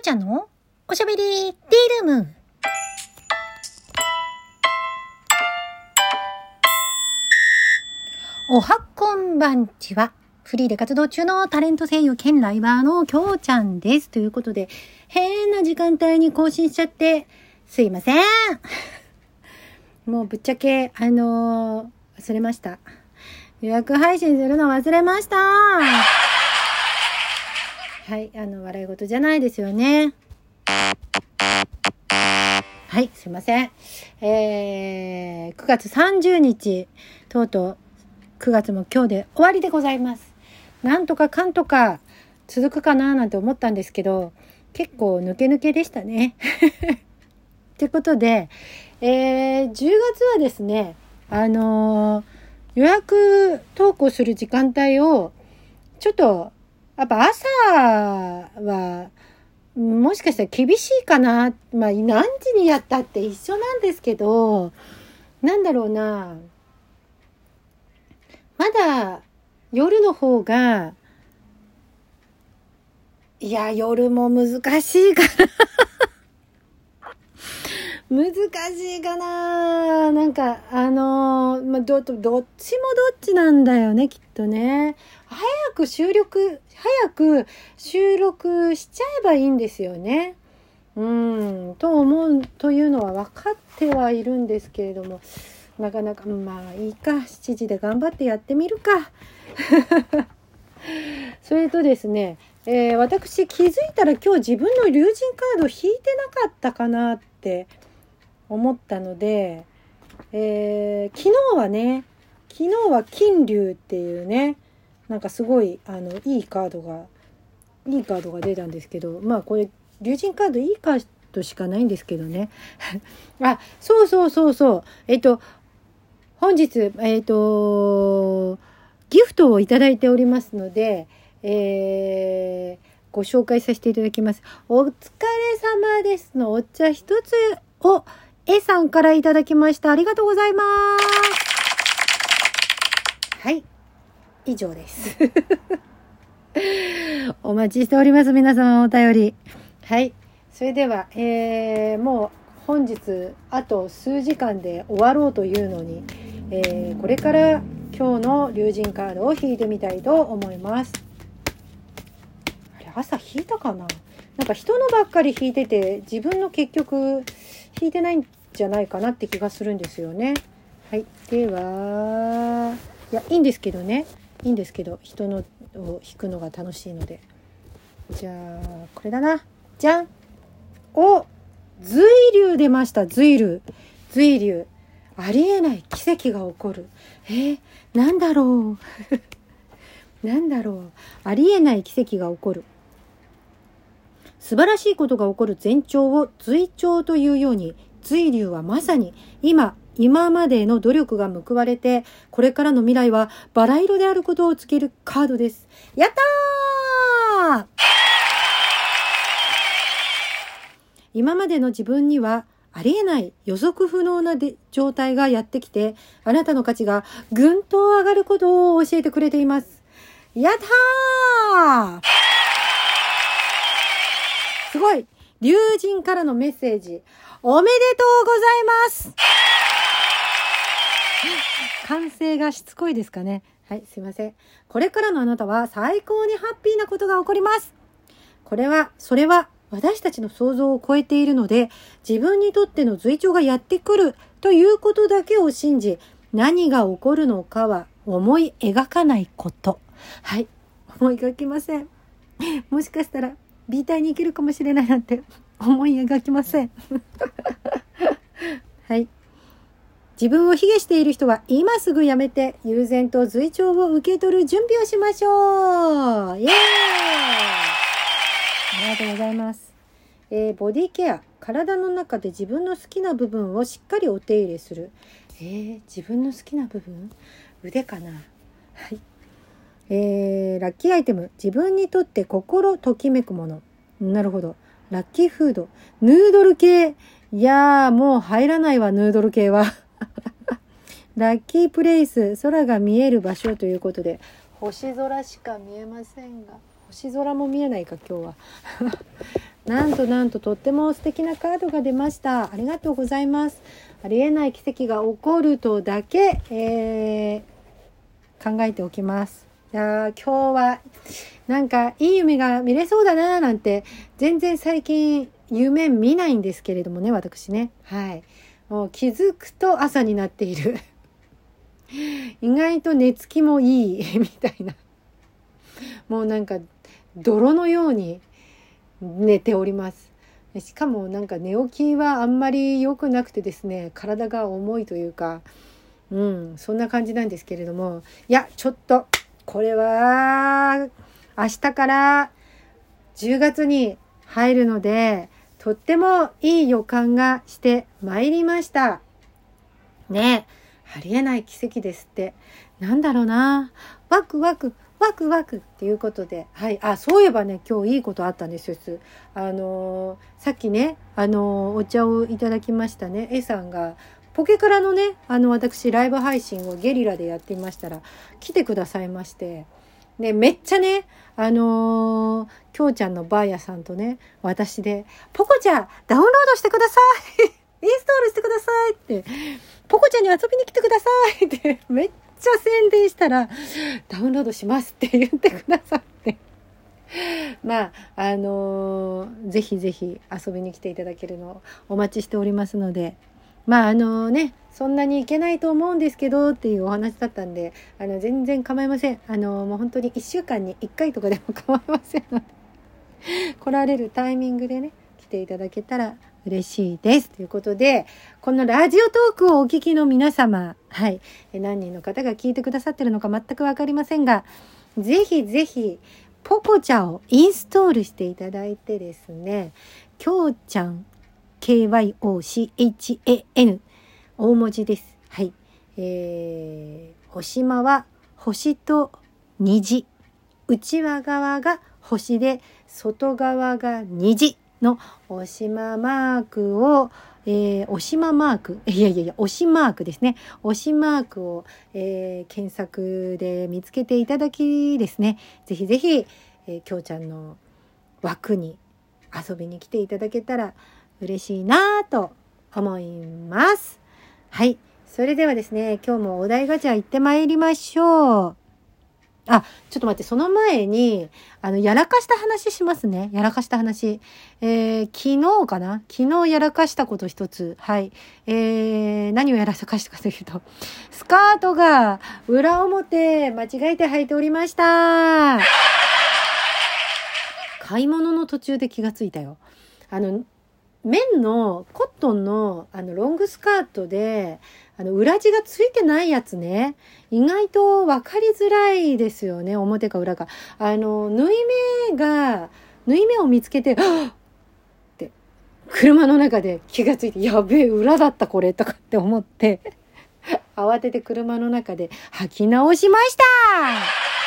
うちゃんの？おしゃべりティールーム。おはこんばんちは。フリーで活動中のタレント声優兼ライバーのきょうちゃんです。ということで、変な時間帯に更新しちゃって、すいません。もうぶっちゃけ、あのー、忘れました。予約配信するの忘れました。はい、あの、笑い事じゃないですよね。はい、すいません。えー、9月30日、とうとう9月も今日で終わりでございます。なんとかかんとか続くかななんて思ったんですけど、結構抜け抜けでしたね。ということで、えー、10月はですね、あのー、予約投稿する時間帯を、ちょっと、やっぱ朝は、もしかしたら厳しいかな。まあ、何時にやったって一緒なんですけど、なんだろうな。まだ夜の方が、いや、夜も難しいから難しいかななんか、あの、まあ、ど、どっちもどっちなんだよね、きっとね。早く収録、早く収録しちゃえばいいんですよね。うん、と思う、というのは分かってはいるんですけれども、なかなか、まあいいか、7時で頑張ってやってみるか。それとですね、えー、私気づいたら今日自分の竜神カード引いてなかったかなって思ったので、えー、昨日はね昨日は金龍っていうねなんかすごいあのいいカードがいいカードが出たんですけどまあこれ竜神カードいいカードしかないんですけどね あそうそうそうそうえっと本日えっとギフトをいただいておりますのでえー、ご紹介させていただきます。お疲れ様ですのお茶一つを A さんからいただきました。ありがとうございます。はい。以上です。お待ちしております。皆様お便り。はい。それでは、えー、もう本日あと数時間で終わろうというのに、えー、これから今日の竜神カードを引いてみたいと思います。あれ朝引いたかな？なんか人のばっかり引いてて自分の結局引いてないんじゃないかなって気がするんですよね。はい。では、いや、いいんですけどね。いいんですけど、人のを引くのが楽しいので。じゃあ、これだな。じゃんお随流出ました、随流。随流。ありえない奇跡が起こる。えー、なんだろう。なんだろう。ありえない奇跡が起こる。素晴らしいことが起こる前兆を随兆というように、随流はまさに今、今までの努力が報われて、これからの未来はバラ色であることを告げるカードです。やったー今までの自分にはありえない予測不能な状態がやってきて、あなたの価値がぐんと上がることを教えてくれています。やったーすごい竜神からのメッセージ。おめでとうございます歓声がしつこいですかね。はい、すいません。これからのあなたは最高にハッピーなことが起こります。これは、それは私たちの想像を超えているので、自分にとっての随調がやってくるということだけを信じ、何が起こるのかは思い描かないこと。はい、思い描きません。もしかしたら B 隊に行けるかもしれないなんて 思い描きません。はい。自分を卑下している人は今すぐやめて悠然と随調を受け取る準備をしましょうイエーイありがとうございます。えー、ボディケア。体の中で自分の好きな部分をしっかりお手入れする。えー、自分の好きな部分？腕かな？はい。えー、ラッキーアイテム。自分にとって心ときめくもの。なるほど。ラッキーフード。ヌードル系。いやー、もう入らないわ、ヌードル系は。ラッキープレイス。空が見える場所ということで。星空しか見えませんが。星空も見えないか今日は なんとなんととっても素敵なカードが出ましたありがとうございますありえない奇跡が起こるとだけ、えー、考えておきますいや今日はなんかいい夢が見れそうだななんて全然最近夢見ないんですけれどもね私ね。はい。もう気づくと朝になっている。意外と寝つきもいいみたいな。もうなんか泥のように寝ております。しかもなんか寝起きはあんまり良くなくてですね体が重いというか。うんそんな感じなんですけれども。いやちょっと。これは明日から10月に入るのでとってもいい予感がしてまいりましたねえありえない奇跡ですってなんだろうなワクワクワクワクっていうことで、はい。あ、そういえばね、今日いいことあったんですよ。あのー、さっきね、あのー、お茶をいただきましたね。A さんが、ポケカラのね、あの、私、ライブ配信をゲリラでやっていましたら、来てくださいまして、ね、めっちゃね、あのー、きょうちゃんのばあやさんとね、私で、ポコちゃん、ダウンロードしてください。インストールしてくださいって、ポコちゃんに遊びに来てくださいって、めっちゃ宣伝したら、ダウンロードしますって 言ってくださって。まあ、あのー、ぜひぜひ遊びに来ていただけるのをお待ちしておりますので、まああのね、そんなにいけないと思うんですけどっていうお話だったんで、あの、全然構いません。あの、もう本当に1週間に1回とかでも構いませんので、来られるタイミングでね、来ていただけたら嬉しいです。ということで、このラジオトークをお聞きの皆様、はい、何人の方が聞いてくださってるのか全くわかりませんが、ぜひぜひ、ポコチャをインストールしていただいてですね、きょうちゃん、KYOCHAN、大文字です。はい。えー、おしまは星と虹。内輪側が星で、外側が虹。のおしまマークを、えー、おしまマーク、いやいやいや、おしマークですね。おしマークを、えー、検索で見つけていただきですね、ぜひぜひ、えー、きょうちゃんの枠に遊びに来ていただけたら嬉しいなと思います。はい。それではですね、今日もお題ガチャ行ってまいりましょう。あ、ちょっと待って、その前に、あの、やらかした話しますね。やらかした話。えー、昨日かな？昨日やらかしたこと一つ。はい。えー、何をやらかしたかというと、スカートが裏表間違えて履いておりました。買い物の途中で気がついたよ。あの、綿のコットンのあのロングスカートであの裏地がついてないやつね。意外と分かりづらいですよね表か裏か。あの縫い目が縫い目を見つけて「って車の中で気がついて「やべえ裏だったこれ」とかって思って慌てて車の中で履き直しました。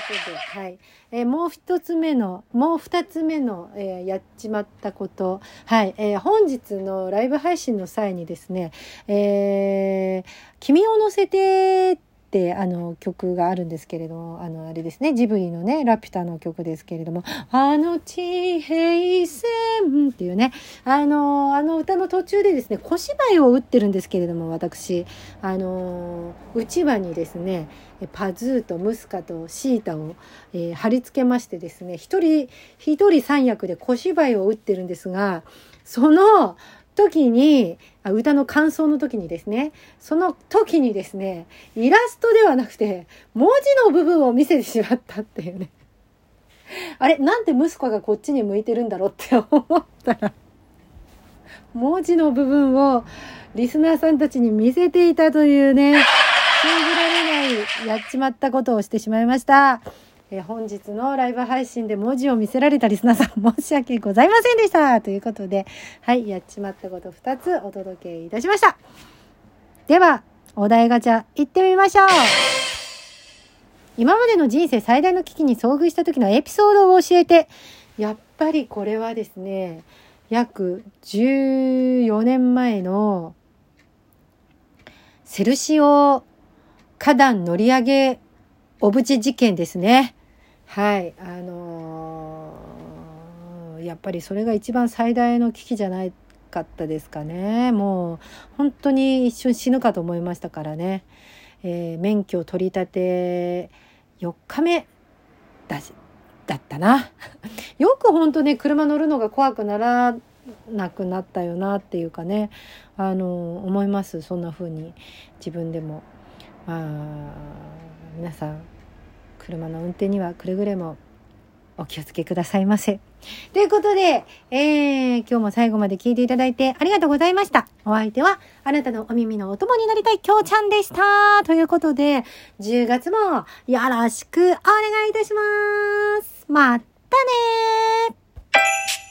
ことで、はい。えー、もう一つ目の、もう二つ目の、えー、やっちまったこと。はい。えー、本日のライブ配信の際にですね、え君を乗せてってあの曲があるんですけれどもあのあれですねジブリのねラピュタの曲ですけれども「あの地平線」っていうねあのあの歌の途中でですね小芝居を打ってるんですけれども私。あのうちわにですねパズーとムスカとシータを、えー、貼り付けましてですね一人一人三役で小芝居を打ってるんですがその時にあ歌の感想の時にですねその時にですねイラストではなくて文字の部分を見せてしまったっていうね あれなんで息子がこっちに向いてるんだろうって思ったら文字の部分をリスナーさんたちに見せていたというね信じられないやっちまったことをしてしまいました。えー、本日のライブ配信で文字を見せられたリスナーさん申し訳ございませんでしたということで、はい、やっちまったこと2つお届けいたしました。では、お題ガチャ行ってみましょう今までの人生最大の危機に遭遇した時のエピソードを教えて、やっぱりこれはですね、約14年前のセルシオ花壇乗り上げ小渕事件ですね。はい。あのー、やっぱりそれが一番最大の危機じゃないかったですかね。もう本当に一瞬死ぬかと思いましたからね、えー、免許取り立て4日目だしだったな。よく本当ね車乗るのが怖くならなくなったよなっていうかね。あの思いますそんな風に。自分でも。まあ皆さん車の運転にはくれぐれもお気をつけくださいませ。ということで、えー、今日も最後まで聞いていただいてありがとうございました。お相手は、あなたのお耳のお供になりたいきょうちゃんでした。ということで、10月もよろしくお願いいたします。またねー